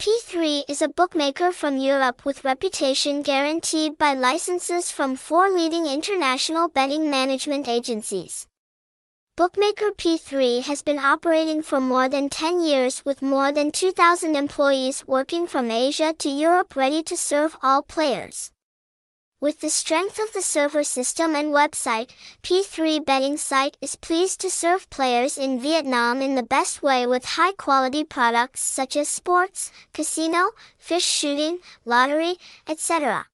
P3 is a bookmaker from Europe with reputation guaranteed by licenses from four leading international betting management agencies. Bookmaker P3 has been operating for more than 10 years with more than 2,000 employees working from Asia to Europe ready to serve all players. With the strength of the server system and website, P3 Betting Site is pleased to serve players in Vietnam in the best way with high quality products such as sports, casino, fish shooting, lottery, etc.